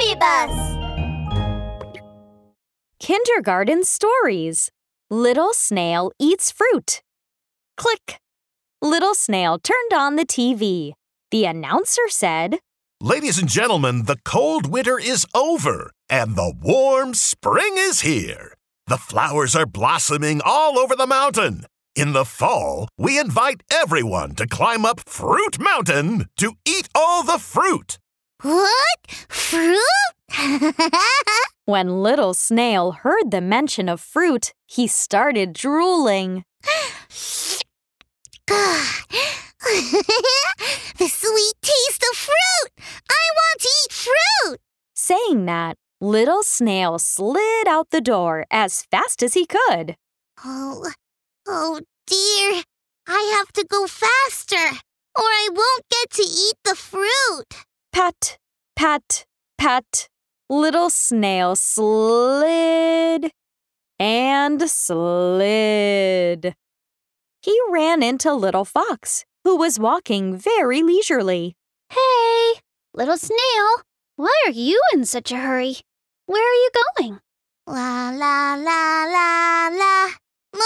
BabyBus! Kindergarten Stories Little Snail Eats Fruit. Click. Little Snail turned on the TV. The announcer said, Ladies and gentlemen, the cold winter is over and the warm spring is here. The flowers are blossoming all over the mountain. In the fall, we invite everyone to climb up Fruit Mountain to eat all the fruit. What? Fruit? When Little Snail heard the mention of fruit, he started drooling. the sweet taste of fruit! I want to eat fruit! Saying that, Little Snail slid out the door as fast as he could. Oh, oh dear. I have to go faster, or I won't get to eat the fruit. Pat, pat, pat. Little Snail slid and slid. He ran into Little Fox, who was walking very leisurely. Hey, little snail, why are you in such a hurry? Where are you going? La la la la la.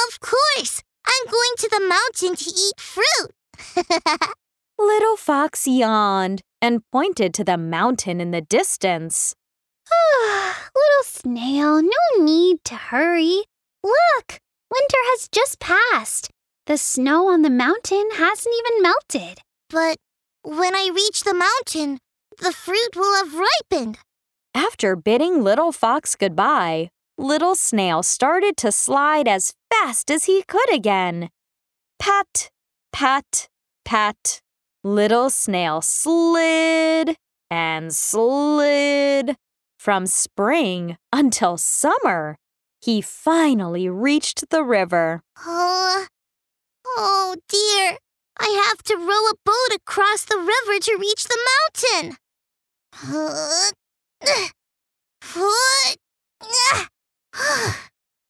Of course, I'm going to the mountain to eat fruit. Little Fox yawned and pointed to the mountain in the distance. Ah, little snail, no need to hurry. Look, winter has just passed. The snow on the mountain hasn't even melted. but when I reach the mountain, the fruit will have ripened. After bidding Little Fox goodbye, Little Snail started to slide as fast as he could again. Pat, pat, pat. Little Snail slid and slid. From spring until summer, he finally reached the river. Oh, oh dear. I have to row a boat across the river to reach the mountain.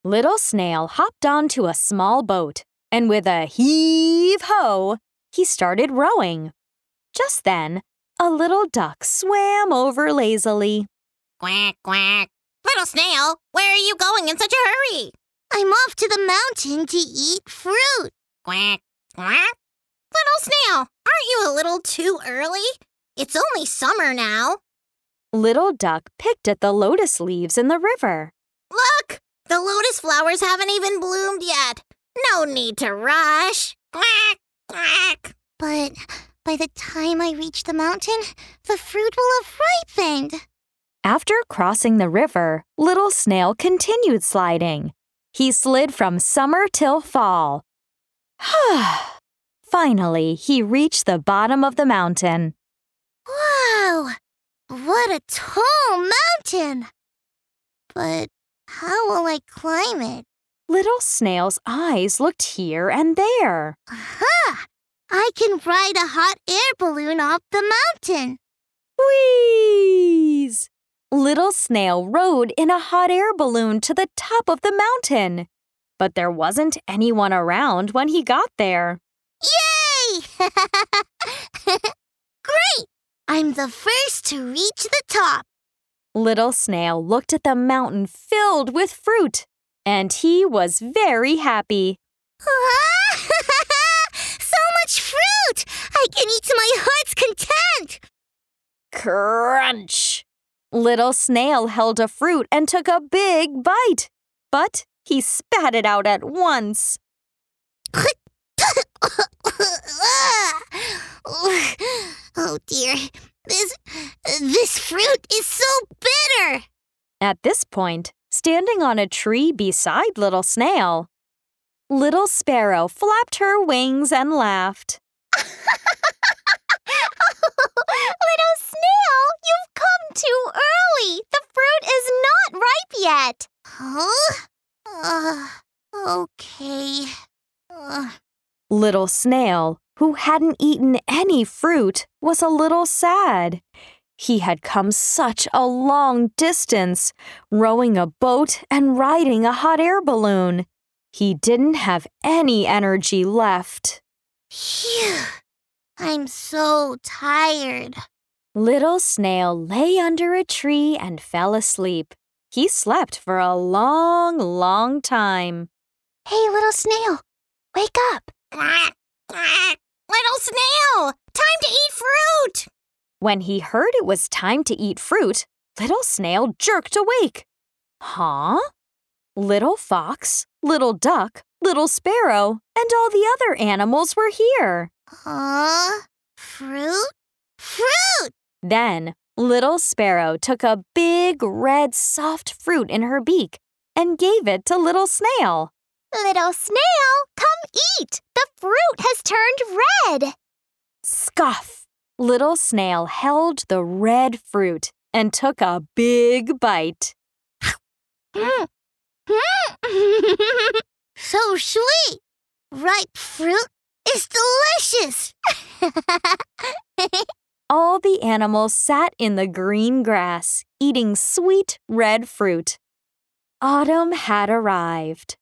Little Snail hopped onto a small boat, and with a heave ho, he started rowing. Just then, a little duck swam over lazily. Quack, quack. Little snail, where are you going in such a hurry? I'm off to the mountain to eat fruit. Quack, quack. Little snail, aren't you a little too early? It's only summer now. Little Duck picked at the lotus leaves in the river. Look, the lotus flowers haven't even bloomed yet. No need to rush. Quack, But by the time I reach the mountain, the fruit will have ripened. After crossing the river, Little Snail continued sliding. He slid from summer till fall. Finally, he reached the bottom of the mountain. Wow! What a tall mountain! But how will I climb it? Little Snail's eyes looked here and there. Aha! I can ride a hot air balloon off the mountain. Wheeze! Little Snail rode in a hot air balloon to the top of the mountain. But there wasn't anyone around when he got there. Yay! Great! I'm the first to reach the top. Little Snail looked at the mountain filled with fruit, and he was very happy. so much fruit! I can eat to my heart's content. Crunch! Little Snail held a fruit and took a big bite, but he spat it out at once. oh dear. This this fruit is so bitter. At this point, standing on a tree beside Little Snail, Little Sparrow flapped her wings and laughed. little snail, you've come too early. The fruit is not ripe yet. Huh? Uh, okay. Uh, Little Snail, who hadn't eaten any fruit, was a little sad. He had come such a long distance, rowing a boat and riding a hot air balloon. He didn't have any energy left. phew. I'm so tired. Little Snail lay under a tree and fell asleep. He slept for a long, long time. Hey, little snail, wake up. Quack, quack. Little snail, time to eat fruit. When he heard it was time to eat fruit, Little Snail jerked awake. Huh? Little Fox, Little Duck, Little Sparrow, and all the other animals were here. Huh? Fruit? Fruit! Then Little Sparrow took a big red soft fruit in her beak and gave it to Little Snail. Little snail, come eat. The fruit has turned red. Scoff! Little Snail held the red fruit and took a big bite. so sweet! Ripe fruit is delicious! All the animals sat in the green grass, eating sweet red fruit. Autumn had arrived.